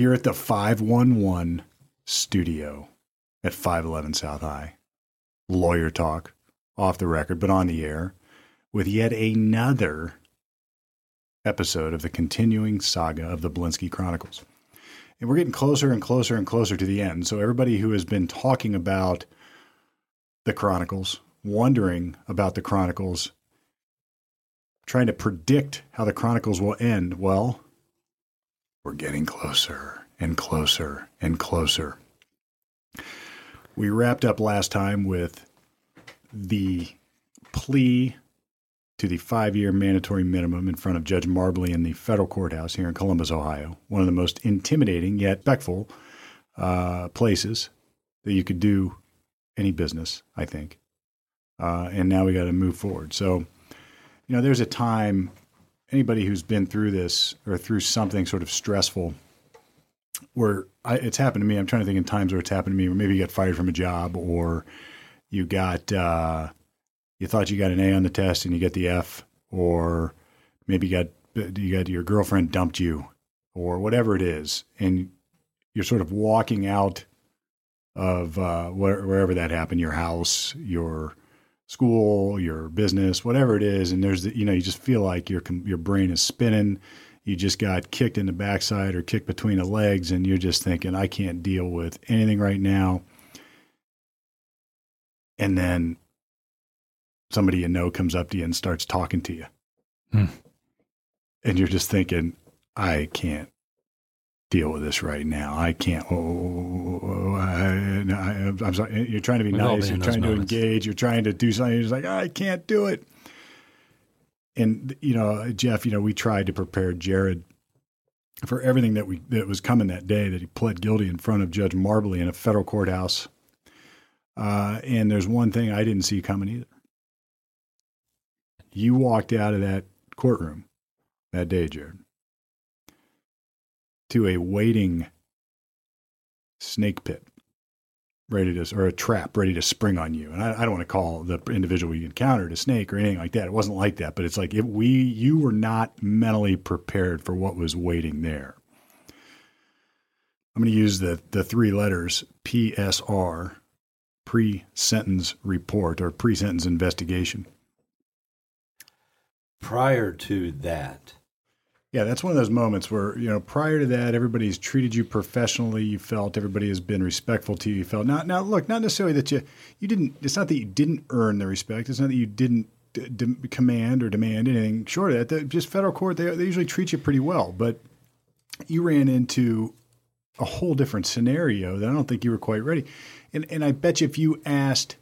here at the 511 studio at 511 South High. Lawyer talk, off the record, but on the air, with yet another episode of the continuing saga of the Blinsky Chronicles. And we're getting closer and closer and closer to the end. So, everybody who has been talking about the Chronicles, wondering about the Chronicles, trying to predict how the Chronicles will end, well, we're getting closer and closer and closer. We wrapped up last time with the plea to the five year mandatory minimum in front of Judge Marbley in the federal courthouse here in Columbus, Ohio. One of the most intimidating yet respectful uh, places that you could do any business, I think. Uh, and now we got to move forward. So, you know, there's a time, anybody who's been through this or through something sort of stressful where I, it's happened to me. I'm trying to think in times where it's happened to me, where maybe you got fired from a job or you got, uh, you thought you got an A on the test and you get the F, or maybe you got, you got your girlfriend dumped you or whatever it is. And you're sort of walking out of uh, where, wherever that happened, your house, your school, your business, whatever it is, and there's the, you know you just feel like your your brain is spinning. You just got kicked in the backside or kicked between the legs, and you're just thinking, I can't deal with anything right now. And then somebody you know comes up to you and starts talking to you, Hmm. and you're just thinking, I can't deal with this right now. I can't. Oh, I, am sorry. You're trying to be We've nice. You're trying to engage. You're trying to do something. You're just like, I can't do it. And you know, Jeff, you know, we tried to prepare Jared for everything that we that was coming that day that he pled guilty in front of Judge Marbley in a federal courthouse. Uh, and there's one thing I didn't see coming either. You walked out of that courtroom that day, Jared, to a waiting snake pit, ready to, or a trap ready to spring on you. And I, I don't want to call the individual you encountered a snake or anything like that. It wasn't like that, but it's like if we, you were not mentally prepared for what was waiting there. I'm going to use the the three letters PSR, pre-sentence report or pre-sentence investigation. Prior to that, Yeah, that's one of those moments where, you know, prior to that, everybody's treated you professionally. You felt everybody has been respectful to you. You felt now, now look, not necessarily that you, you didn't, it's not that you didn't earn the respect. It's not that you didn't d- d- command or demand anything short of that. Just federal court, they, they usually treat you pretty well. But you ran into a whole different scenario that I don't think you were quite ready. And, and I bet you if you asked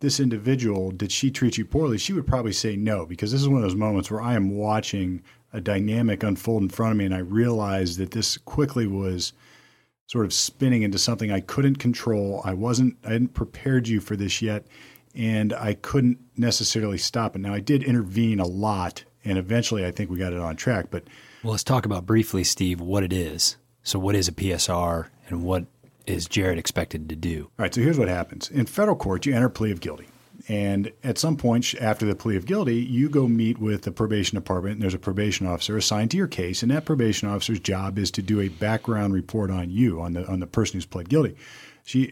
this individual, did she treat you poorly? She would probably say no, because this is one of those moments where I am watching a dynamic unfold in front of me, and I realized that this quickly was sort of spinning into something I couldn't control. I wasn't, I hadn't prepared you for this yet, and I couldn't necessarily stop it. Now, I did intervene a lot, and eventually I think we got it on track, but Well, let's talk about briefly, Steve, what it is. So, what is a PSR and what is Jared expected to do? All right, so here's what happens. In federal court, you enter a plea of guilty. And at some point after the plea of guilty, you go meet with the probation department, and there's a probation officer assigned to your case. And that probation officer's job is to do a background report on you, on the on the person who's pled guilty. She,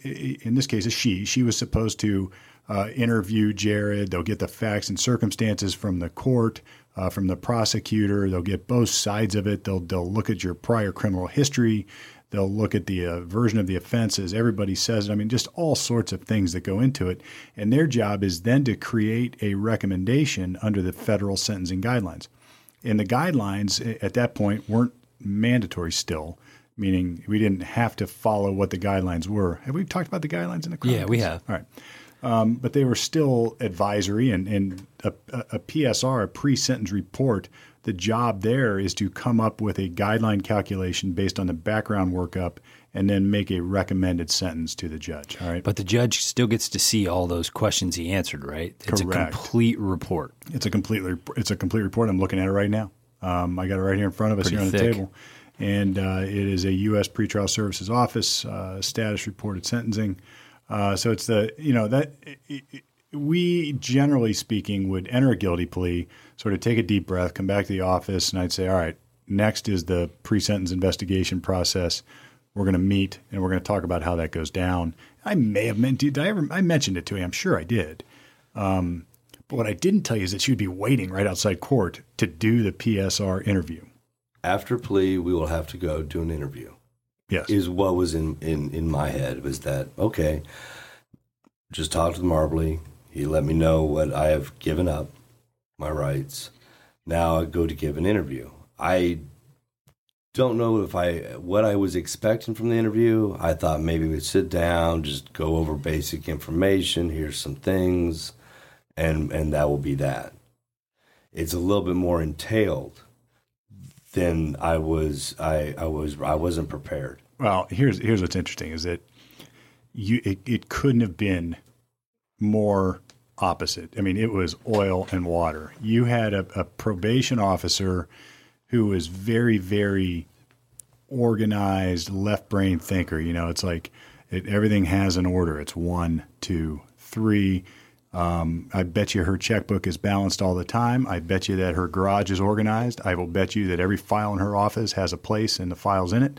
in this case, is she. She was supposed to uh, interview Jared. They'll get the facts and circumstances from the court, uh, from the prosecutor. They'll get both sides of it. They'll they'll look at your prior criminal history. They'll look at the uh, version of the offenses. Everybody says it. I mean, just all sorts of things that go into it. And their job is then to create a recommendation under the federal sentencing guidelines. And the guidelines eh, at that point weren't mandatory still, meaning we didn't have to follow what the guidelines were. Have we talked about the guidelines in the class? Yeah, we have. All right. Um, but they were still advisory and, and a, a, a PSR, a pre sentence report. The job there is to come up with a guideline calculation based on the background workup and then make a recommended sentence to the judge. All right. But the judge still gets to see all those questions he answered, right? It's Correct. a complete report. It's a completely it's a complete report. I'm looking at it right now. Um, I got it right here in front of us Pretty here on the table, and uh, it is a U.S. pretrial services office uh, status reported sentencing. Uh, so it's the you know that we generally speaking would enter a guilty plea, sort of take a deep breath, come back to the office, and I'd say, all right, Next is the pre sentence investigation process. We're going to meet and we're going to talk about how that goes down. I may have meant did I ever I mentioned it to him. I'm sure I did. Um, but what I didn't tell you is that she would be waiting right outside court to do the PSR interview. After plea, we will have to go do an interview. Yes. Is what was in, in, in my head was that, okay, just talk to Marbley. He let me know what I have given up, my rights. Now I go to give an interview. I don't know if I what I was expecting from the interview. I thought maybe we'd sit down, just go over basic information. Here's some things, and and that will be that. It's a little bit more entailed than I was. I I was I wasn't prepared. Well, here's here's what's interesting is that you it, it couldn't have been more opposite. I mean, it was oil and water. You had a, a probation officer who was very, very organized, left brain thinker. You know, it's like it, everything has an order. It's one, two, three. Um, I bet you her checkbook is balanced all the time. I bet you that her garage is organized. I will bet you that every file in her office has a place and the files in it.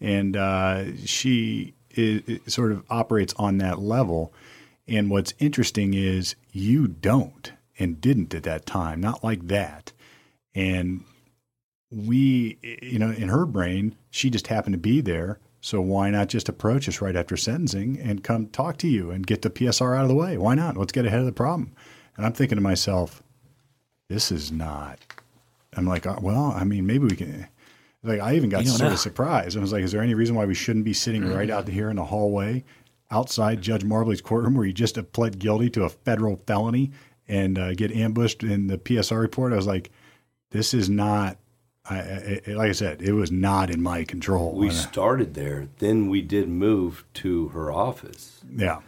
And uh, she is, sort of operates on that level. And what's interesting is you don't and didn't at that time, not like that. And we, you know, in her brain, she just happened to be there. So why not just approach us right after sentencing and come talk to you and get the PSR out of the way? Why not? Let's get ahead of the problem. And I'm thinking to myself, this is not. I'm like, uh, well, I mean, maybe we can. Like, I even got sort know. of surprised. I was like, is there any reason why we shouldn't be sitting right out here in the hallway outside Judge Marbley's courtroom where you just pled guilty to a federal felony and uh, get ambushed in the PSR report? I was like, this is not I, I, like I said, it was not in my control. We started there, then we did move to her office. Yeah.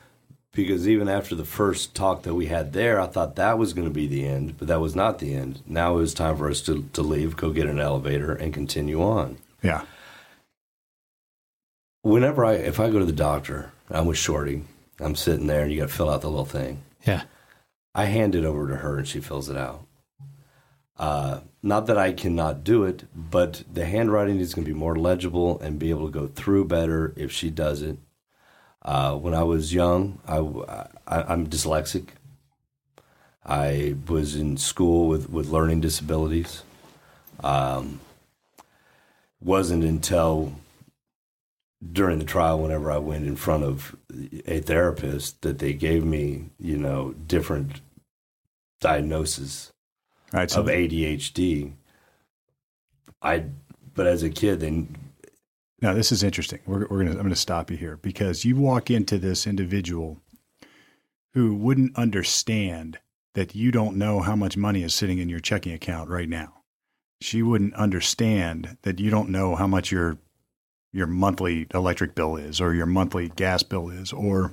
Because even after the first talk that we had there, I thought that was going to be the end, but that was not the end. Now it was time for us to, to leave, go get an elevator, and continue on. Yeah. Whenever I, if I go to the doctor, I'm with Shorty, I'm sitting there, and you got to fill out the little thing. Yeah. I hand it over to her, and she fills it out. Uh, not that I cannot do it, but the handwriting is going to be more legible and be able to go through better if she does it. Uh, when I was young, I, I, am dyslexic. I was in school with, with learning disabilities. Um, wasn't until during the trial, whenever I went in front of a therapist, that they gave me, you know, different diagnoses right, so of ADHD. I, but as a kid, then. Now this is interesting. We're, we're gonna. I'm gonna stop you here because you walk into this individual who wouldn't understand that you don't know how much money is sitting in your checking account right now. She wouldn't understand that you don't know how much your your monthly electric bill is or your monthly gas bill is or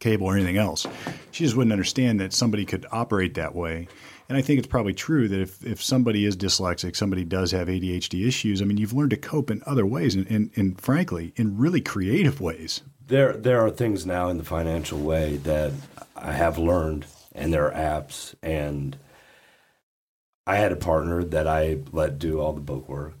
cable or anything else. She just wouldn't understand that somebody could operate that way and I think it's probably true that if, if somebody is dyslexic, somebody does have ADHD issues, I mean, you've learned to cope in other ways and, and, and frankly, in really creative ways. There, there are things now in the financial way that I have learned, and there are apps. And I had a partner that I let do all the book work.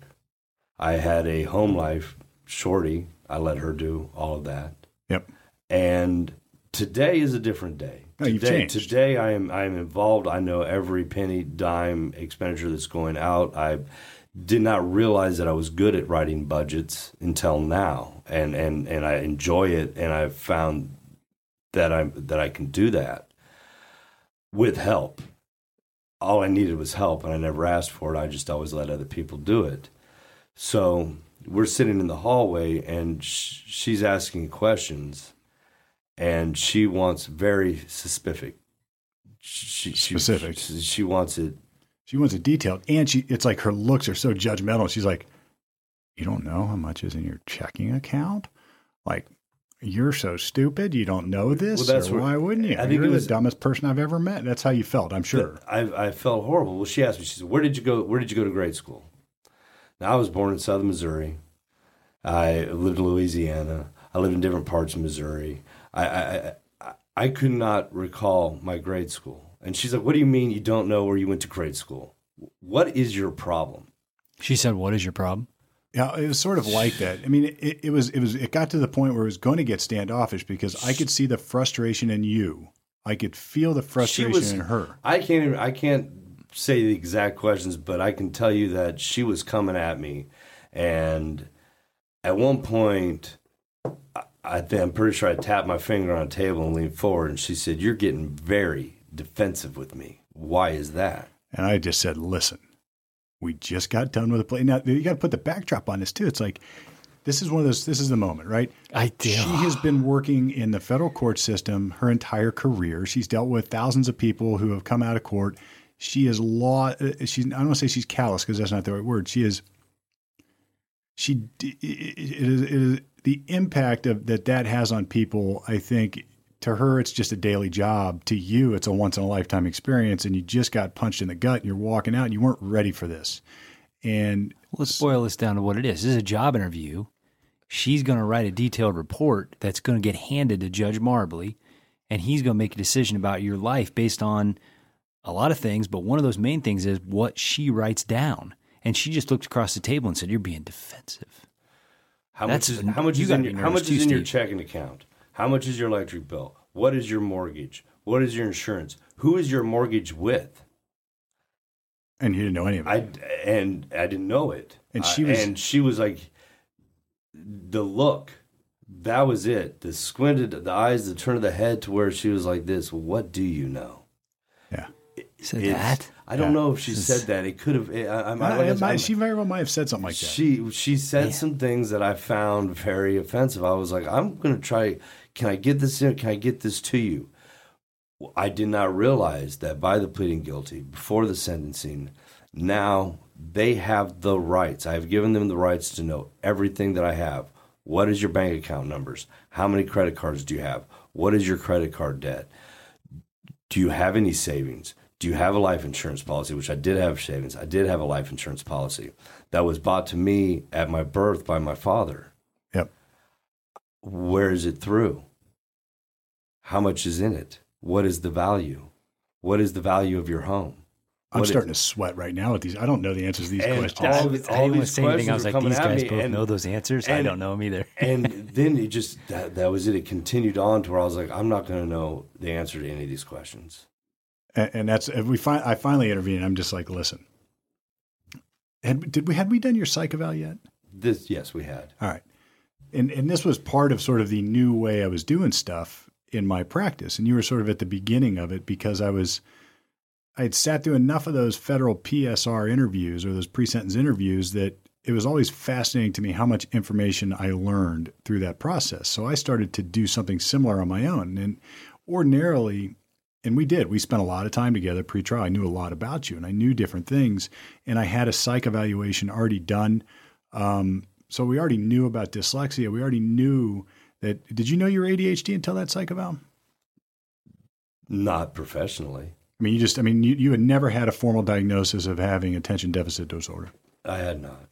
I had a home life shorty. I let her do all of that. Yep. And today is a different day. No, today, changed. today I am I am involved. I know every penny, dime expenditure that's going out. I did not realize that I was good at writing budgets until now, and and and I enjoy it. And I've found that I that I can do that with help. All I needed was help, and I never asked for it. I just always let other people do it. So we're sitting in the hallway, and sh- she's asking questions and she wants very specific. She, she, specific. She, she wants it. She wants it detailed, and she. It's like her looks are so judgmental. She's like, "You don't know how much is in your checking account? Like, you're so stupid. You don't know this. Well, that's why wouldn't you? I think you're was, the dumbest person I've ever met. That's how you felt. I'm sure. I, I felt horrible. Well, she asked me. She said, "Where did you go? Where did you go to grade school?" Now, I was born in Southern Missouri. I lived in Louisiana. I lived in different parts of Missouri. I, I, I, I could not recall my grade school. And she's like, What do you mean you don't know where you went to grade school? What is your problem? She said, "What is your problem?" Yeah, it was sort of like that. I mean, it, it was it was it got to the point where it was going to get standoffish because I could see the frustration in you. I could feel the frustration was- in her. I can't even, I can't say the exact questions, but I can tell you that she was coming at me, and at one point, I, I, I'm pretty sure I tapped my finger on a table and leaned forward, and she said, "You're getting very defensive with me. Why is that?" And I just said, listen, we just got done with the play. Now, you got to put the backdrop on this, too. It's like, this is one of those, this is the moment, right? I do. She has been working in the federal court system her entire career. She's dealt with thousands of people who have come out of court. She is law. uh, She's. I don't want to say she's callous because that's not the right word. She is. She. It is, it is the impact of that that has on people. I think to her it's just a daily job. To you, it's a once in a lifetime experience, and you just got punched in the gut, and you're walking out, and you weren't ready for this. And Let's boil this down to what it is. This is a job interview. She's going to write a detailed report that's going to get handed to Judge Marbley, and he's going to make a decision about your life based on a lot of things. But one of those main things is what she writes down. And she just looked across the table and said, "You're being defensive." How That's- much is how much you is in your, how much too, is in your checking account? How much is your electric bill? What is your mortgage? What is your insurance? Who is your mortgage with? and you didn't know any of it. I and I didn't know it. And she Uh, was- and she was like the look. That was it. The squinted the eyes, the turn of the head to where she was like this. What do you know? Yeah. Said It's- that. I don't Yeah. know if she This said that. It could have. I, I, I, I- I might- I'm- she very well might have said something like that. She she said Man. some things that I found very offensive. I was like, I'm gonna try. Can I get this in? Can I get this to you? I did not realize that by the pleading guilty before the sentencing, now they have the rights. I have given them the rights to know everything that I have. What is your bank account numbers? How many credit cards do you have? What is your credit card debt? Do you have any savings? Do you have a life insurance policy? Which I did have savings. I did have a life insurance policy that was bought to me at my birth by my father. Yep. Where is it through? How much is in it? What is the value? What is the value of your home? I'm What is- starting to sweat right now with these. I don't know the answers to these And questions. all I, the- was, I didn't want these to say anything. I was questions like, these coming at guys me, both and- know those answers. I don't know them either. and then it just that, that was it. It continued on to where I was like, I'm not going to know the answer to any of these questions. And, and that's if we find I finally intervened. I'm just like, listen, had did we had we done your psych eval yet? This, yes, we had. All right, and and this was part of sort of the new way I was doing stuff in my practice, and you were sort of at the beginning of it because I was. I had sat through enough of those federal PSR interviews or those pre-sentence interviews that it was always fascinating to me how much information I learned through that process. So I started to do something similar on my own. And ordinarily, and we did, we spent a lot of time together pre-trial. I knew a lot about you and I knew different things. And I had a psych evaluation already done. Um, so we already knew about dyslexia. We already knew that. Did you know you were ADHD until that psych eval? Not professionally. I mean, you just, I mean, you, you had never had a formal diagnosis of having attention deficit disorder. I had not.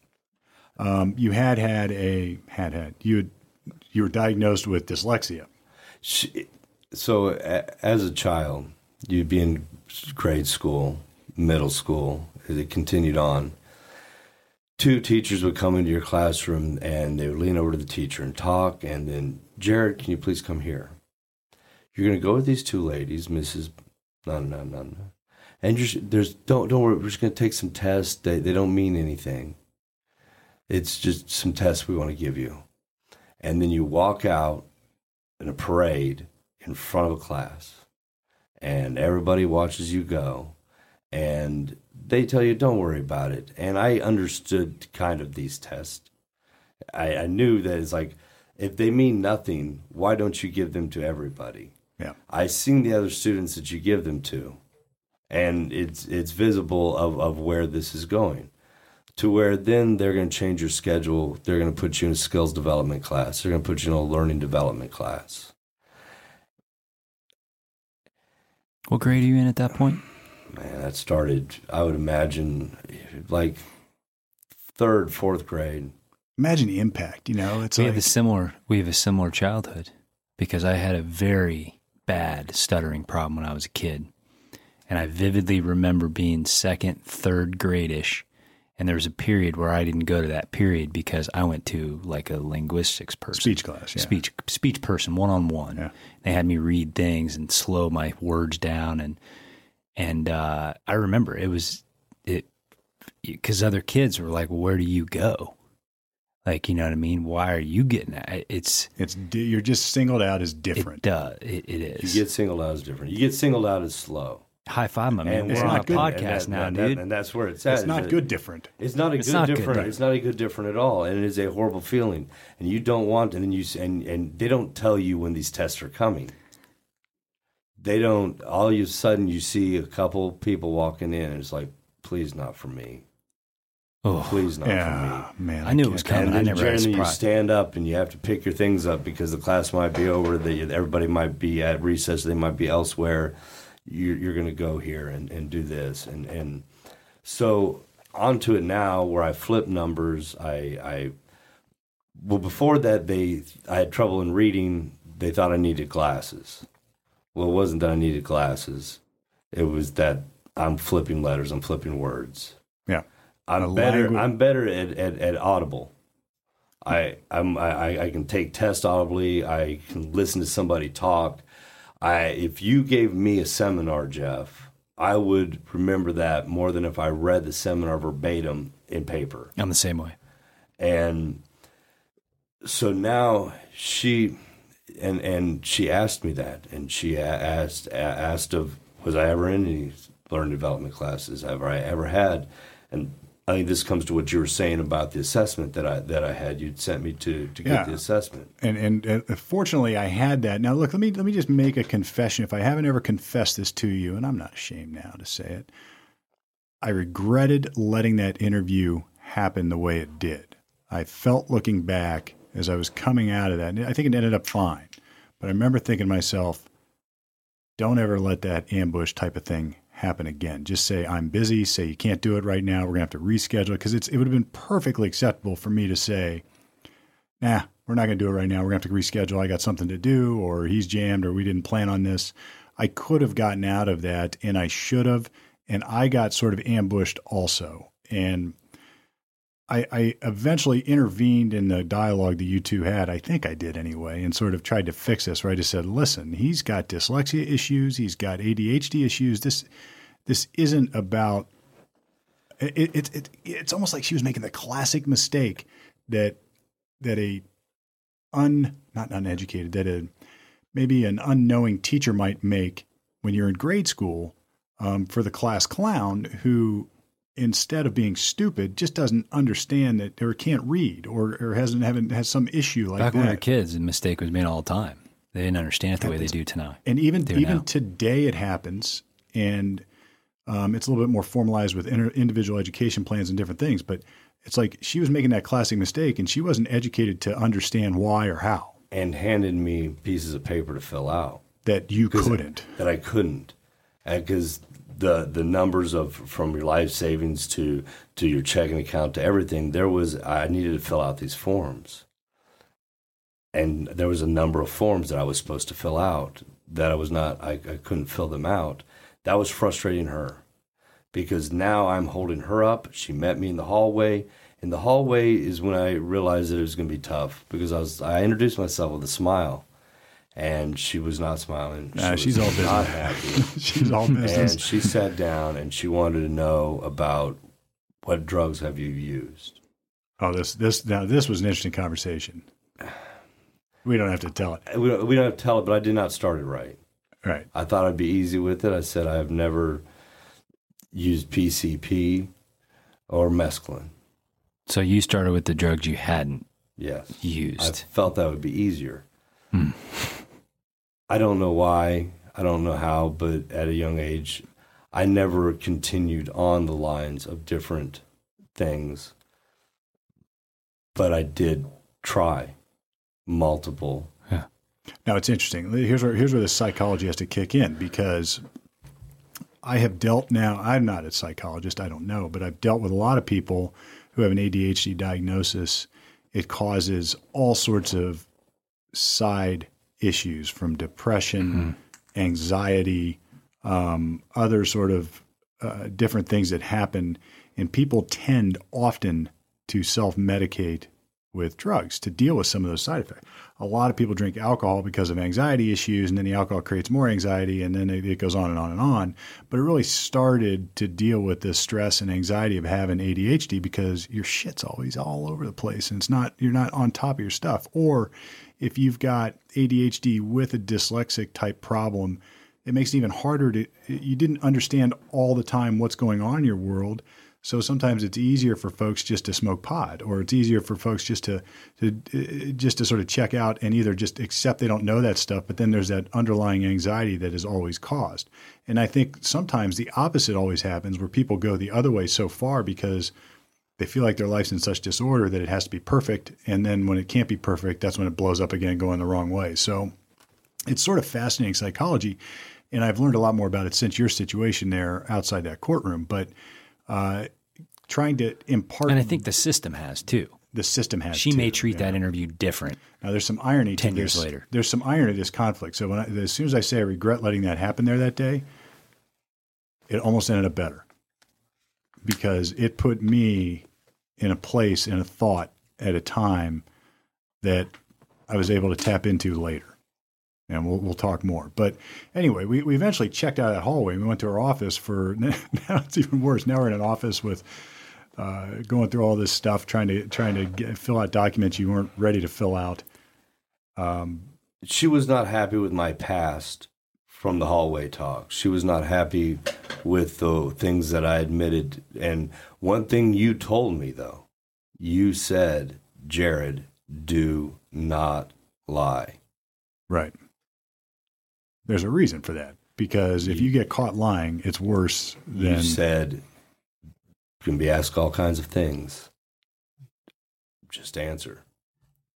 Um, you had had a, had had, you had, you were diagnosed with dyslexia. She, so a, as a child, you'd be in grade school, middle school, it continued on. Two teachers would come into your classroom and they would lean over to the teacher and talk. And then, Jared, can you please come here? You're going to go with these two ladies, Mrs. No, no, no, no. And you're, there's don't don't worry. We're just going to take some tests. They they don't mean anything. It's just some tests we want to give you. And then you walk out in a parade in front of a class and everybody watches you go and they tell you don't worry about it. And i understood kind of these tests. I, I knew that it's like if they mean nothing why don't you give them to everybody? Yeah. i seen the other students that you give them to and it's it's visible of, of where this is going to where then they're going to change your schedule they're going to put you in a skills development class they're going to put you in a learning development class What grade are you in at that point? Man, that started, I would imagine, like third, fourth grade. Imagine the impact, you know, it's we like, have a similar we have a similar childhood because I had a very bad stuttering problem when I was a kid. And I vividly remember being second, third gradish And there was a period where I didn't go to that period because I went to like a linguistics person, Speech class, yeah. speech speech person, one on one. They had me read things and slow my words down, and and uh, I remember it was it because other kids were like, "Well, where do you go?" Like, you know what I mean? Why are you getting that? It's It's you're just singled out as different. it does it, it You get singled out as different. You get singled out as slow. High five, my man. We're it's on not a good. podcast that- now, that- that- dude. and that's where it's at. it's not that good different. It's not a It's good not different. different. It's not a good different at all, and it is a horrible feeling. And you don't want, and then you and and they don't tell you when these tests are coming. They don't. All of a sudden, you see a couple people walking in, and it's like, please, not for me. oh, Please, not for me. Yeah, man. I knew it was coming. And I then never had generally you stand up and you have to pick your things up because the class might be over. The, everybody might be at recess. They might be elsewhere. You're, you're going to go here and, and do this. And, and so onto it now where I flip numbers. I, I well before that they I had trouble in reading. They thought I needed glasses. Well, it wasn't that I needed glasses. It was that I'm flipping letters. I'm flipping words. Yeah. I'm better. language- I'm better at, at, at audible. I I'm I, I can take tests audibly. I can listen to somebody talk. I if you gave me a seminar, Jeff, I would remember that more than if I read the seminar verbatim in paper. I'm the same way. And so now she and and she asked me that, and she asked asked of was I ever in any learning development classes? Ever I ever had? And I think this comes to what you were saying about the assessment that I that I had. You'd sent me to to get Yeah. the assessment. and, and and fortunately I had that. Now look, let me let me just make a confession. If I haven't ever confessed this to you, and I'm not ashamed now to say it, I regretted letting that interview happen the way it did. I felt looking back as I was coming out of that, and I think it ended up fine. But I remember thinking to myself, don't ever let that ambush type of thing happen again. Just say I'm busy. Say you can't do it right now. We're gonna have to reschedule because it's it would have been perfectly acceptable for me to say, nah, we're not to do it right now. We're to have to reschedule. I got something to do, or he's jammed, or we didn't plan on this. I could have gotten out of that, and I should have. And I got sort of ambushed also. And I, I eventually intervened in the dialogue that you two had. I think I did anyway, and sort of tried to fix this. Right? I just said, listen, he's got dyslexia issues. He's got ADHD issues. This this isn't about. It, it, it, it's almost like she was making the classic mistake that that a un not uneducated that a maybe an unknowing teacher might make when you're in grade school um, for the class clown who instead of being stupid just doesn't understand that or can't read or, or hasn't haven't has some issue like Back that when we were kids, the mistake was made all the time. They didn't understand it the way they do tonight. and even even now. today it happens and um, it's a little bit more formalized with inter- individual education plans and different things but it's like she was making that classic mistake and she wasn't educated to understand why or how And handed me pieces of paper to fill out. that you couldn't that I couldn't, because the the numbers of from your life savings to to your checking account to everything, there was I needed to fill out these forms, and there was a number of forms that I was supposed to fill out that I was not I, I couldn't fill them out. That was frustrating her because now I'm holding her up. She met me in the hallway. In the hallway is when I realized that it was going to be tough because I was I introduced myself with a smile, and she was not smiling. Nah, She she's all business. not happy. she's all business and she sat down and she wanted to know about what drugs have you used. oh this this now this was an interesting conversation we don't have to tell it We don't, we don't have to tell it, but I did not start it right. right I thought I'd be easy with it. I said I have never used PCP or mescaline. So you started with the drugs you hadn't Yes. I felt that would be easier. Hmm. I don't know why. I don't know how, but at a young age, I never continued on the lines of different things. But I did try multiple. Yeah. Now it's interesting. Here's where here's where the psychology has to kick in because I have dealt now. I'm not a psychologist. I don't know, but I've dealt with a lot of people who have an ADHD diagnosis. It causes all sorts of side issues from depression, anxiety, um, other sort of uh, different things that happen. And people tend often to self medicate with drugs to deal with some of those side effects. A lot of people drink alcohol because of anxiety issues, and then the alcohol creates more anxiety, and then it, it, goes on and on and on. But it really started to deal with this stress and anxiety of having ADHD because your shit's always all over the place, and it's not you're not on top of your stuff. Or if you've got ADHD with a dyslexic type problem, it makes it even harder to you didn't understand all the time what's going on in your world so sometimes it's easier for folks just to smoke pot, or it's easier for folks just to, to uh, just to sort of check out and either just accept they don't know that stuff, but then there's that underlying anxiety that is always caused. And I think sometimes the opposite always happens, where people go the other way so far because they feel like their life's in such disorder that it has to be perfect, and then when it can't be perfect, that's when it blows up again, going the wrong way. So it's sort of fascinating psychology, and I've learned a lot more about it since your situation there outside that courtroom, but uh, trying to impart. And I think the system has too. The system has. She too, may treat that interview different. Now, there's some irony. Ten years this. later, there's some irony to this conflict. So when I, as soon as I say I regret letting that happen there that day, it almost ended up better because it put me in a place in a thought at a time that I was able to tap into later and we'll, we'll talk more. But anyway, we, we eventually checked out that hallway. We went to our office for now it's even worse. Now we're in an office with uh, going through all this stuff, trying to trying to get, fill out documents you weren't ready to fill out. Um, she was not happy with my past from the hallway talk. She was not happy with the things that I admitted. And one thing you told me though, you said, Jared, do not lie. Right. There's a reason for that because if you get caught lying, it's worse than you said. You can be asked all kinds of things. Just answer.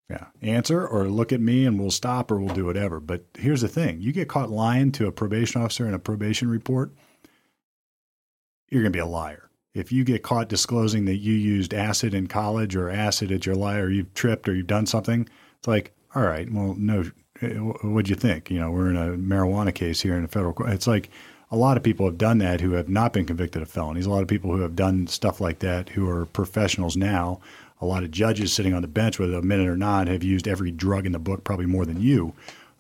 Yeah, answer or look at me and we'll stop or we'll do whatever. But here's the thing: you get caught lying to a probation officer in a probation report, you're going to be a liar. If you get caught disclosing that you used acid in college or acid at your lie or you've tripped or you've done something, it's like, all right, well, no, what'd you think? You know, we're in a marijuana case here in a federal court. It's like a lot of people have done that who have not been convicted of felonies. A lot of people who have done stuff like that who are professionals now. A lot of judges sitting on the bench, whether a minute or not, have used every drug in the book, probably more than you.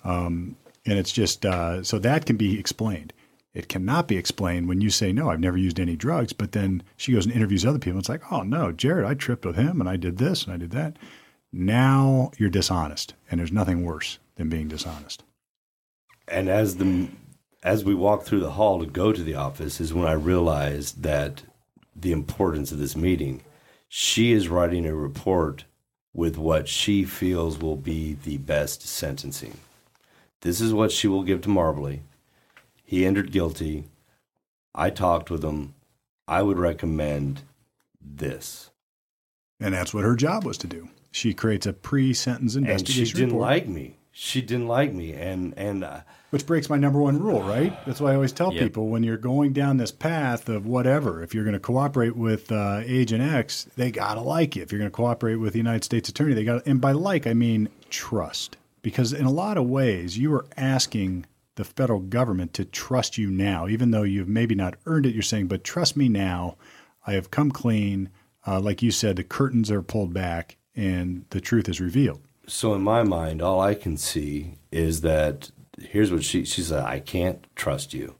Um, and it's just uh, so that can be explained. It cannot be explained when you say, No, I've never used any drugs. But then she goes and interviews other people. It's like, Oh, no, Jared, I tripped with him and I did this and I did that. Now you're dishonest, and there's nothing worse than being dishonest. And as the as we walked through the hall to go to the office is when I realized that the importance of this meeting. She is writing a report with what she feels will be the best sentencing. This is what she will give to Marbley. He entered guilty. I talked with him. I would recommend this. And that's what her job was to do. She creates a pre-sentence investigation. And she didn't report. like me. She didn't like me, and and uh, which breaks my number one rule, right? That's why I always tell Yep. people when you're going down this path of whatever, if you're going to cooperate with uh, Agent X, they gotta like you. If you're going to cooperate with the United States Attorney, they got, and by like I mean trust, because in a lot of ways you are asking the federal government to trust you now, even though you've maybe not earned it. You're saying, but trust me now. I have come clean. Uh, like you said, the curtains are pulled back and the truth is revealed. So in my mind, all I can see is that here's what she she said: I can't trust you.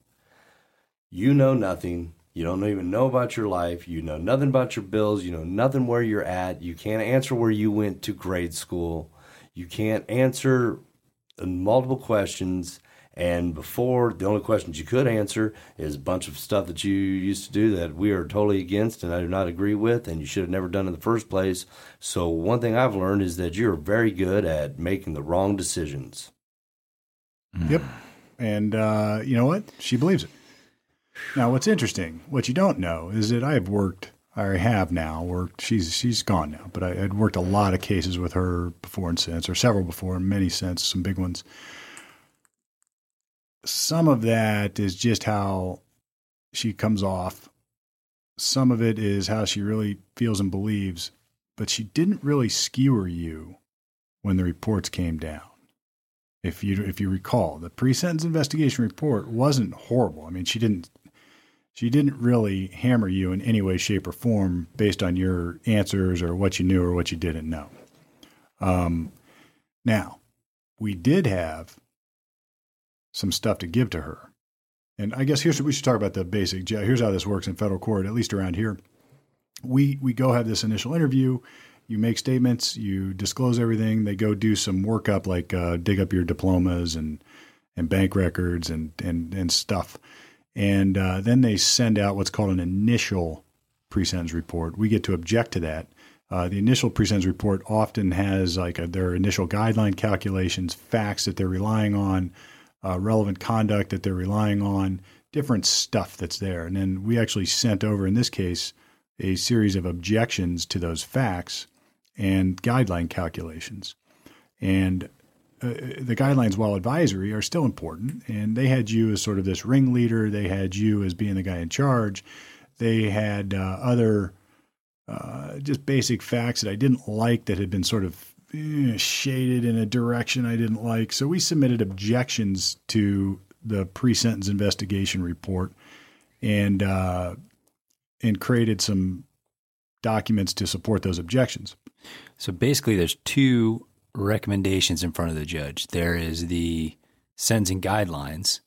You know nothing. You don't even know about your life. You know nothing about your bills. You know nothing where you're at. You can't answer where you went to grade school. You can't answer uh, multiple questions. And before, the only questions you could answer is a bunch of stuff that you used to do that we are totally against and I do not agree with, and you should have never done in the first place. So, one thing I've learned is that you're very good at making the wrong decisions. Yep. And uh, you know what? She believes it. Now, what's interesting, what you don't know, is that I have worked, I have now worked. She's she's gone now, but I had worked a lot of cases with her before and since, or several before, and many since, some big ones. Some of that is just how she comes off. Some of it is how she really feels and believes, but she didn't really skewer you when the reports came down if you if you recall, the pre-sentence investigation report wasn't horrible. I mean, she didn't she didn't really hammer you in any way, shape, or form based on your answers or what you knew or what you didn't know. Um, now, we did have some stuff to give to her. And I guess here's we should talk about the basic. Here's how this works in federal court, at least around here. We we go have this initial interview. You make statements. You disclose everything. They go do some workup, like uh, dig up your diplomas and and bank records and and and stuff. And uh, then they send out what's called an initial pre-sentence report. We get to object to that. Uh, the initial pre-sentence report often has like a, their initial guideline calculations, facts that they're relying on, uh, relevant conduct that they're relying on, different stuff that's there. And then we actually sent over, in this case, a series of objections to those facts and guideline calculations. And uh, the guidelines, while advisory, are still important. And they had you as sort of this ringleader. They had you as being the guy in charge. They had uh, other uh, just basic facts that I didn't like that had been sort of eh, shaded in a direction I didn't like. So we submitted objections to the pre-sentence investigation report, and uh, and created some documents to support those objections. So basically, there's two recommendations in front of the judge. There is the sentencing guidelines,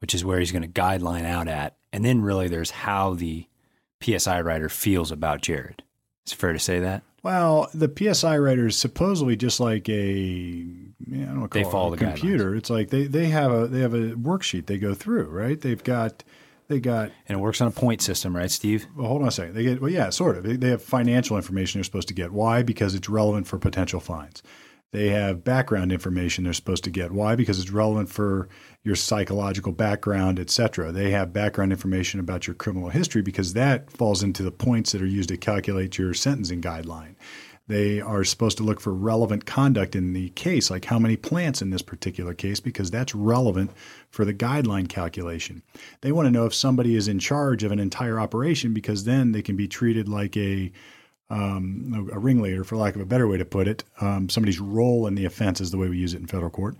which is where he's going to guideline out at, and then really there's how the PSI writer feels about Jared. Is it fair to say that? Well, the PSI writer is supposedly just like a I don't know, they follow a the computer. Guidelines. It's like they, they have a they have a worksheet they go through, right? They've got they got and it works on a point system, right, Steve? Well, hold on a second. They get well, yeah, sort of. They, they have financial information they're supposed to get. Why? Because it's relevant for potential fines. They have background information they're supposed to get. Why? Because it's relevant for your psychological background, etc. They have background information about your criminal history because that falls into the points that are used to calculate your sentencing guideline. They are supposed to look for relevant conduct in the case, like how many plants in this particular case, because that's relevant for the guideline calculation. They want to know if somebody is in charge of an entire operation because then they can be treated like a um, a ringleader, for lack of a better way to put it. Um, somebody's role in the offense is the way we use it in federal court,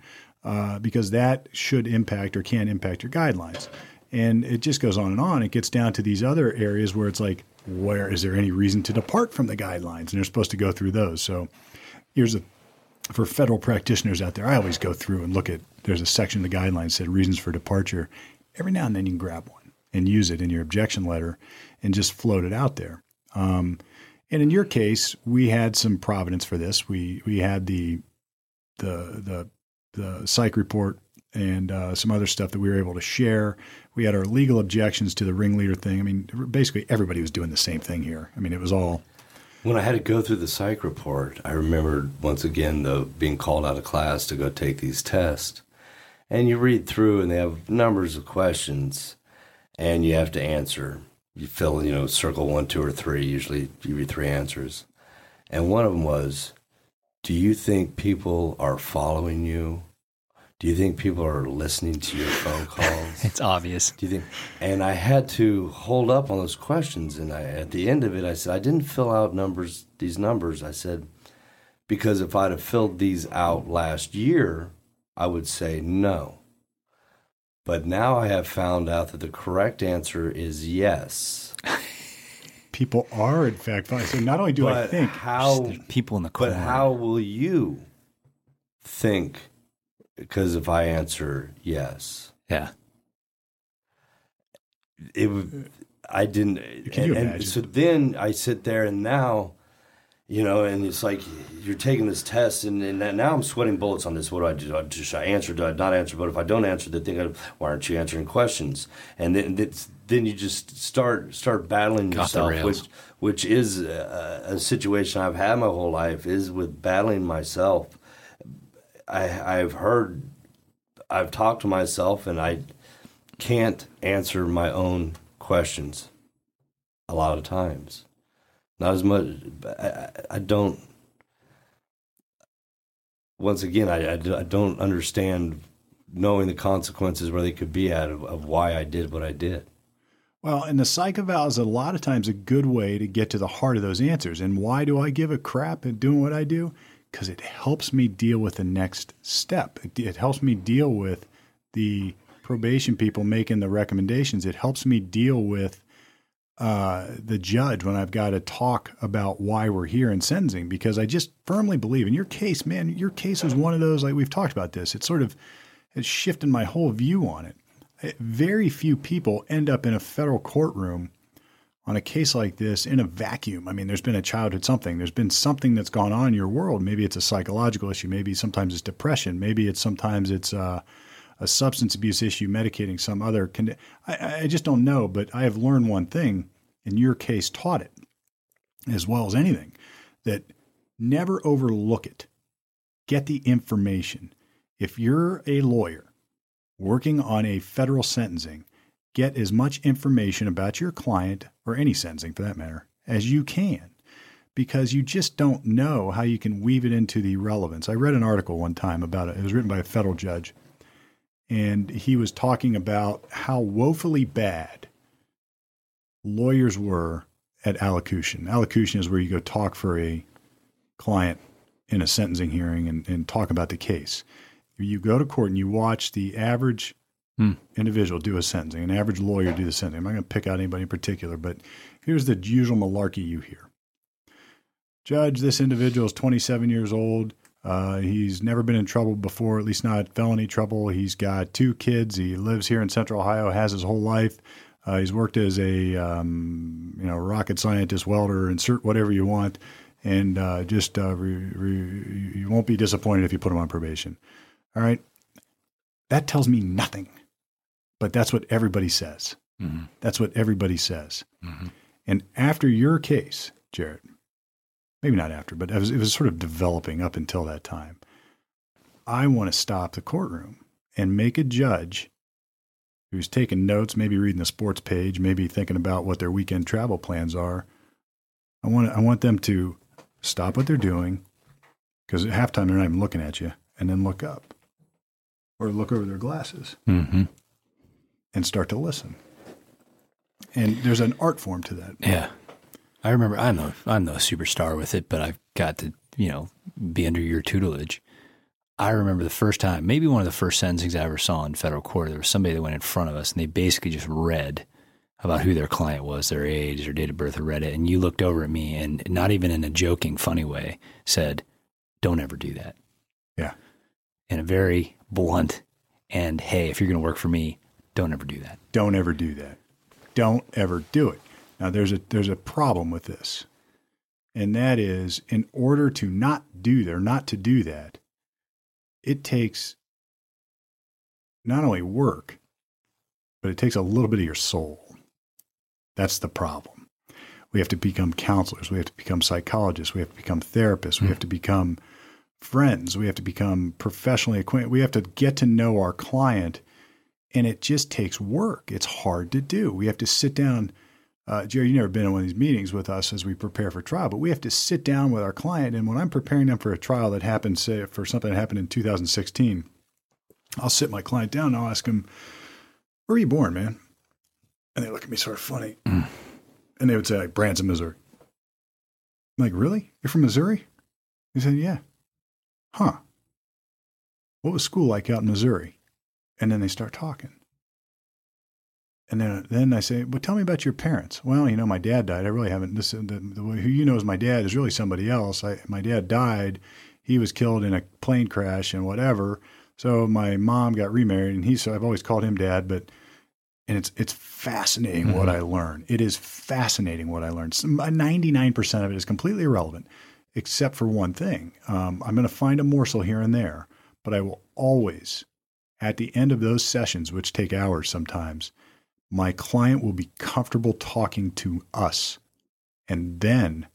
uh, because that should impact or can impact your guidelines. And it just goes on and on. It gets down to these other areas where it's like, where is there any reason to depart from the guidelines? And you're supposed to go through those. So here's a for federal practitioners out there, I always go through and look at there's a section of the guidelines that said reasons for departure. Every now and then you can grab one and use it in your objection letter and just float it out there. Um, and in your case, we had some providence for this. We we had the the the the psych report and uh, some other stuff that we were able to share. We had our legal objections to the ringleader thing. I mean, basically everybody was doing the same thing here. I mean, it was all. When I had to go through the psych report, I remembered once again though being called out of class to go take these tests, and you read through and they have numbers of questions, and you have to answer you fill, you know, circle one, two, or three. Usually you read three answers. And one of them was, Do you think people are following you? Do you think people are listening to your phone calls? it's obvious. Do you think? And I had to hold up on those questions. And I, at the end of it, I said, I didn't fill out numbers, these numbers. I said, because if I'd have filled these out last year, I would say no. But now I have found out that the correct answer is yes. People are, in fact, fine. So not only do but I think how people in the corner. But how will you think? Because if I answer yes, yeah, it would. I didn't. Can you and, imagine? and so then I sit there and now, you know, and it's like you're taking this test, and, and now I'm sweating bullets on this. What do I do? Do I, do, should I answer? Do I not answer? But if I don't answer, they think, why aren't you answering questions? And then it's, then you just start start battling Got yourself, which which is a, a situation I've had my whole life is with battling myself. I I've heard, I've talked to myself, and I can't answer my own questions a lot of times. Not as much. I, I- don't. Once again, I, I, I don't understand knowing the consequences where they could be at of, of why I did what I did. Well, and the psych eval is a lot of times a good way to get to the heart of those answers. And why do I give a crap at doing what I do? Because it helps me deal with the next step. It, it helps me deal with the probation people making the recommendations. It helps me deal with uh, the judge when I've got to talk about why we're here in sentencing because I just firmly believe in your case, man. Your case was one of those like we've talked about this. It sort of has shifted my whole view on it. Very few people end up in a federal courtroom on a case like this in a vacuum. I mean, there's been a childhood something. There's been something that's gone on in your world. Maybe it's a psychological issue. Maybe sometimes it's depression. Maybe it's sometimes it's uh, a substance abuse issue, medicating some other. I just don't know. But I have learned one thing, and your case taught it as well as anything, that never overlook it. Get the information. If you're a lawyer working on a federal sentencing get as much information about your client, or any sentencing for that matter, as you can, because you just don't know how you can weave it into the relevance. I read an article one time about it, it was written by a federal judge, and he was talking about how woefully bad lawyers were at allocution. Allocution is where you go talk for a client in a sentencing hearing and, and talk about the case. You go to court and you watch the average hmm. individual do a sentencing, an average lawyer do the sentencing. I'm not going to pick out anybody in particular, but here's the usual malarkey you hear. Judge, this individual is 27 years old. Uh, he's never been in trouble before, at least not felony trouble. He's got two kids. He lives here in Central Ohio, has his whole life. Uh, he's worked as a um, you know rocket scientist, welder, insert whatever you want, and uh, just uh, re, re, you won't be disappointed if you put him on probation. All right, that tells me nothing. But that's what everybody says. Mm-hmm. That's what everybody says. Mm-hmm. And after your case, Jared, maybe not after, but it was, it was sort of developing up until that time. I want to stop the courtroom and make a judge who's taking notes, maybe reading the sports page, maybe thinking about what their weekend travel plans are. I want I want them to stop what they're doing because at halftime they're not even looking at you, and then look up or look over their glasses. Mm-hmm and start to listen. And there's an art form to that. Yeah. I remember I'm no I'm no superstar with it, but I've got to, you know, be under your tutelage. I remember the first time, maybe one of the first sentencings I ever saw in federal court, there was somebody that went in front of us and they basically just read about who their client was, their age, their date of birth, or read it. And you looked over at me and not even in a joking, funny way said, Don't ever do that. Yeah. In a very blunt and hey, if you're going to work for me, don't ever do that. Don't ever do that. Don't ever do it. Now there's a there's a problem with this. And that is in order to not do that or not to do that, it takes not only work, but it takes a little bit of your soul. That's the problem. We have to become counselors. We have to become psychologists. We have to become therapists. We hmm. have to become friends. We have to become professionally acquainted. We have to get to know our client and it just takes work. It's hard to do. We have to sit down. Uh, Jerry, you've never been in one of these meetings with us as we prepare for trial, but we have to sit down with our client. And when I'm preparing them for a trial that happened, say, for something that happened in 2016, I'll sit my client down and I'll ask him, Where were you born, man? And they look at me sort of funny. Mm. And they would say, like, Branson, Missouri. I'm like, Really? You're from Missouri? He said, Yeah. Huh. What was school like out in Missouri? And then they start talking. And then, then I say, "Well, tell me about your parents." Well, you know, my dad died. I really haven't. This, the, the, who you know as my dad is really somebody else. I, my dad died. He was killed in a plane crash and whatever. So my mom got remarried, and he's. So I've always called him dad, but and it's it's fascinating mm-hmm. what I learn. It is fascinating what I learned. Ninety nine percent of it is completely irrelevant, except for one thing. Um, I'm going to find a morsel here and there, but I will always at the end of those sessions, which take hours sometimes, my client will be comfortable talking to us. And then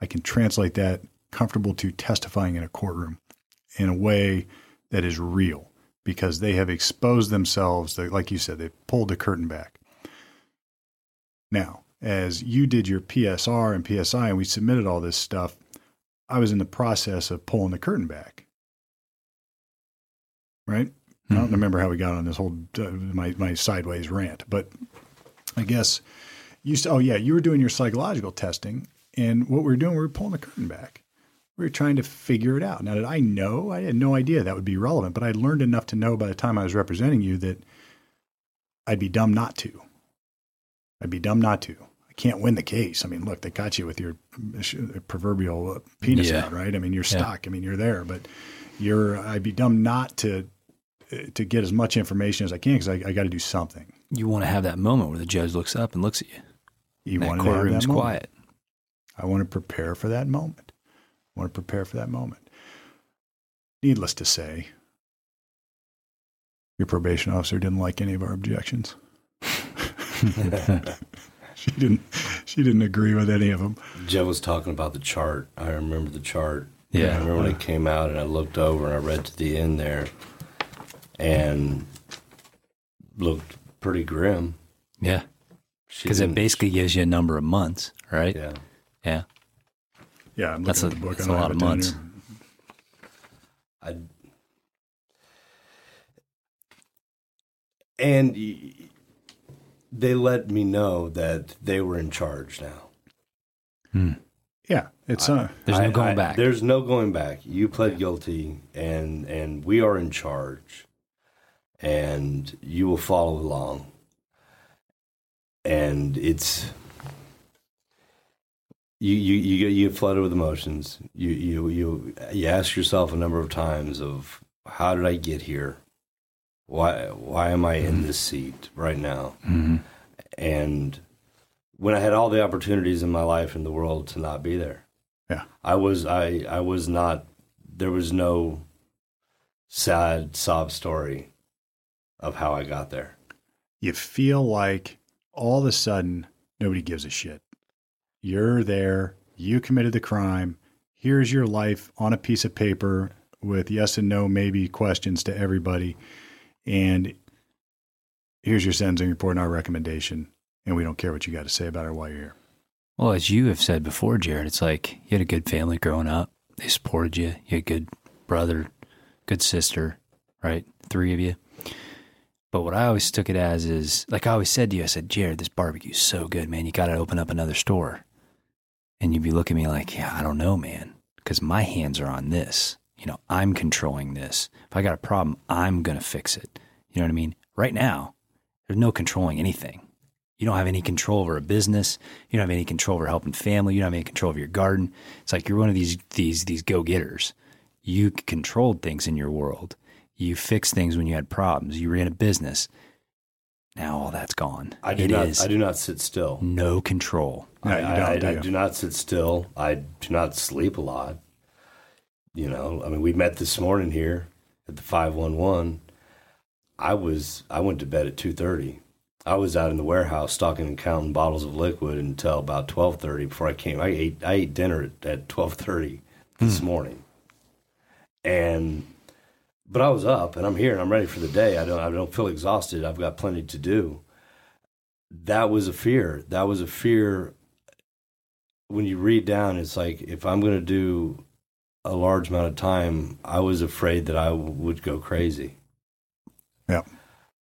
I can translate that comfortable to testifying in a courtroom in a way that is real because they have exposed themselves. Like you said, they've pulled the curtain back. Now, as you did your PSR and PSI and we submitted all this stuff, I was in the process of pulling the curtain back. Right? I don't hmm. remember how we got on this whole uh, my my sideways rant, but I guess you. Said, Oh yeah, you were doing your psychological testing, and what we were doing, we were pulling the curtain back. We were trying to figure it out. Now, did I know? I had no idea that would be relevant, but I learned enough to know by the time I was representing you that I'd be dumb not to. I'd be dumb not to. I can't win the case. I mean, look, they caught you with your proverbial uh, penis Yeah. out, right? I mean, you're Yeah. stuck. I mean, you're there, but you're. I'd be dumb not to to get as much information as I can because I, I got to do something. You want to have that moment where the judge looks up and looks at you. You want to have courtroom's that moment. quiet. I want to prepare for that moment. I want to prepare for that moment. Needless to say, your probation officer didn't like any of our objections. she didn't. She didn't agree with any of them. Joe was talking about the chart. I remember the chart. Yeah. I remember when it came out and I looked over and I read to the end there and looked pretty grim. Yeah. Because it basically gives you a number of months, right? Yeah. Yeah. Yeah, I'm looking That's at a- the book. that's I a don't lot of months. here. I and they let me know that they were in charge now. Yeah, it's uh, There's no going I- back. There's no going back. You pled guilty, and and we are in charge, and you will follow along. And it's you you you get you get flooded with emotions. You you you you ask yourself a number of times of how did I get here? Why why am I in this seat right now? hmm and when I had all the opportunities in my life in the world to not be there. Yeah. I was I I was not there was no sad sob story of how I got there. you feel like all of a sudden nobody gives a shit. You're there, you committed the crime. Here's your life on a piece of paper with yes and no, maybe questions to everybody. And here's your sentencing report and our recommendation. And we don't care what you got to say about it while you're here. Well, as you have said before, Jared, it's like you had a good family growing up. They supported you. You had a good brother, good sister, right? Three of you. But what I always took it as is like I always said to you, I said, Jared, this barbecue's so good, man. You got to open up another store. And you'd be looking at me like, yeah, I don't know, man, because my hands are on this. You know, I'm controlling this. If I got a problem, I'm going to fix it. You know what I mean? Right now, there's no controlling anything. You don't have any control over a business. You don't have any control over helping family. You don't have any control over your garden. It's like you're one of these these these go getters. You controlled things in your world. You fixed things when you had problems. You ran a business. Now all that's gone. I do It not is I do not sit still. no control. No, I, I- I- do I do not sit still. I do not sleep a lot. You know, I mean, we met this morning here at the five one one. I was I went to bed at two thirty. I was out in the warehouse stocking and counting bottles of liquid until about twelve thirty before I came. I ate I ate dinner at, at twelve thirty this hmm. morning, and but I was up and I'm here and I'm ready for the day. I don't I don't feel exhausted. I've got plenty to do. That was a fear. That was a fear when you read down, it's like if I'm going to do a large amount of time, I was afraid that I would go crazy. Yeah.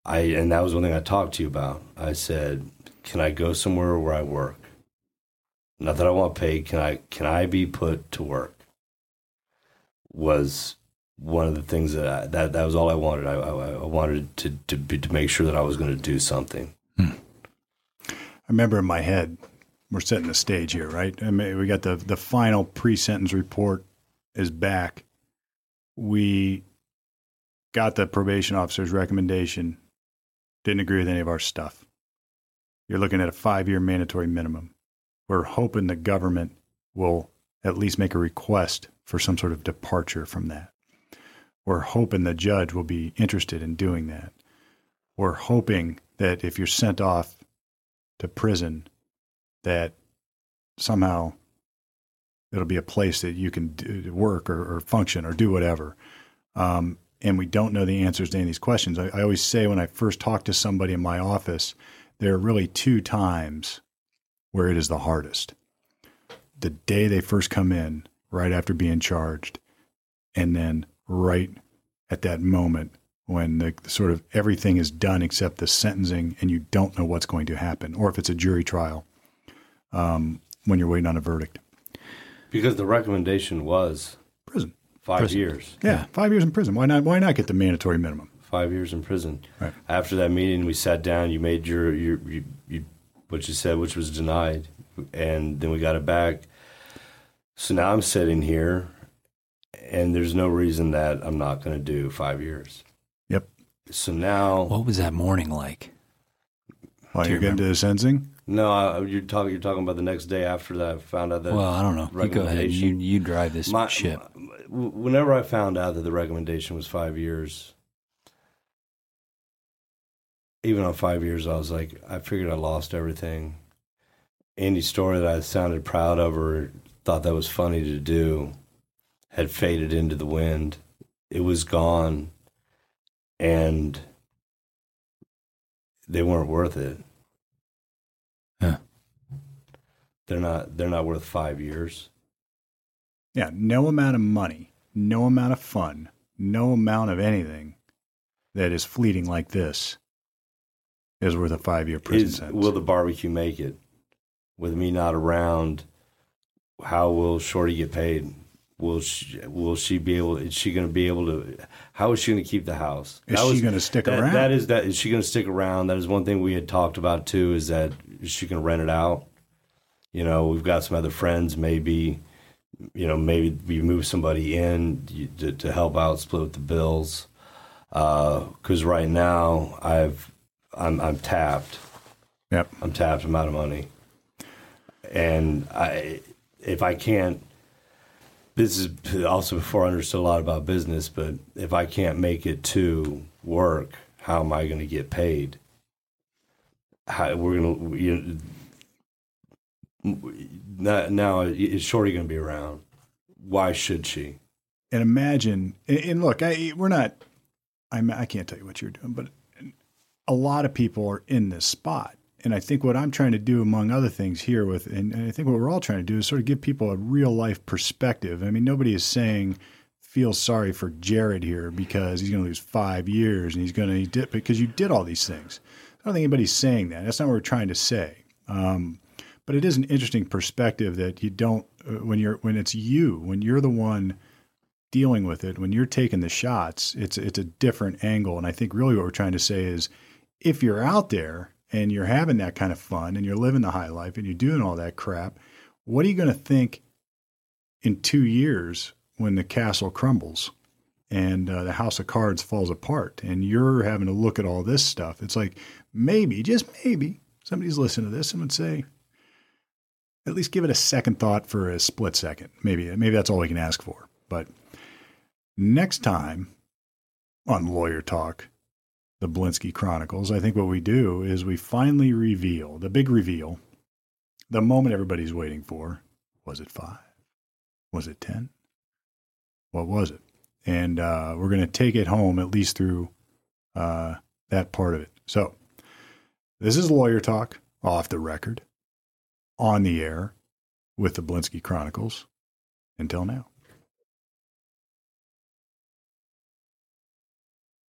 I and that was one thing I talked to you about. I said, "Can I go somewhere where I work? Not that I want paid. Can I? Can I be put to work?" Was one of the things that I, that that was all I wanted. I, I, I wanted to to be, to make sure that I was going to do something. Hmm. I remember in my head, we're setting the stage here, right? I mean, we got the the final pre-sentence report is back. We got the probation officer's recommendation. Didn't agree with any of our stuff. You're looking at a five-year mandatory minimum. We're hoping the government will at least make a request for some sort of departure from that. We're hoping the judge will be interested in doing that. We're hoping that if you're sent off to prison that somehow it'll be a place that you can do, work or, or function or do whatever. Um, and we don't know the answers to any of these questions. I, I always say when I first talk to somebody in my office, there are really two times where it is the hardest. The day they first come in, right after being charged, and then right at that moment when the sort of everything is done except the sentencing and you don't know what's going to happen, or if it's a jury trial, um, when you're waiting on a verdict. Because the recommendation was Prison. five Prison. years. Yeah, five years in prison. Why not? Why not get the mandatory minimum? five years in prison. Right. After that meeting, we sat down. You made your your, you, you what you said, which was denied, and then we got it back. So now I'm sitting here, and there's no reason that I'm not going to do five years. Yep. So now, What was that morning like? While you you're getting to the sentencing, no, I, you're talking. You're talking about the next day after that. I found out that Well, I don't know. You go ahead. You you drive this my, ship. my- whenever I found out that the recommendation was five years, even on five years, I was like, I figured I lost everything. Any story that I sounded proud of or thought that was funny to do had faded into the wind. It was gone, and they weren't worth it. Huh. They're not. They're not worth five years. yeah, no amount of money, no amount of fun, no amount of anything that is fleeting like this is worth a five year prison Is, sentence. will the barbecue make it? With me not around, how will Shorty get paid? Will she, will she be able? Is she going to be able to? How is she going to keep the house? is That she going to stick that, around? That is that. Is she going to stick around? That is one thing we had talked about too. Is that is she going to rent it out? You know, we've got some other friends. Maybe, you know, maybe we move somebody in to, to help out, split the bills. Uh, because right now, I've I'm I'm tapped. yep. I'm tapped. I'm out of money, and I if I can't. This is also before I understood a lot about business, but if I can't make it to work, how am I going to get paid? How we're going to you know, now, is Shorty going to be around? Why should she? and imagine and, and look I, we're not I'm, i can't tell you what you're doing but a lot of people are in this spot and i think what i'm trying to do among other things here with and, and i think what we're all trying to do is sort of give people a real life perspective. I mean nobody is saying feel sorry for jared here because he's going to lose five years and he's going to did because you did all these things. I don't think anybody's saying that. That's not what we're trying to say. Um, but it is an interesting perspective that you don't uh, when you're when it's you when you're the one dealing with it, when you're taking the shots, it's it's a different angle. And I think really what we're trying to say is if you're out there and you're having that kind of fun and you're living the high life and you're doing all that crap, what are you going to think in two years when the castle crumbles and uh, the house of cards falls apart and you're having to look at all this stuff? It's like maybe, just maybe, somebody's listening to this and would say, at least give it a second thought for a split second. Maybe maybe that's all we can ask for. But next time on Lawyer Talk, the Blinsky Chronicles, I think what we do is we finally reveal the big reveal, the moment everybody's waiting for. Was it five? Was it 10? What was it? And uh, we're going to take it home at least through uh, that part of it. So, this is Lawyer Talk off the record, on the air with the Blinsky Chronicles. Until now.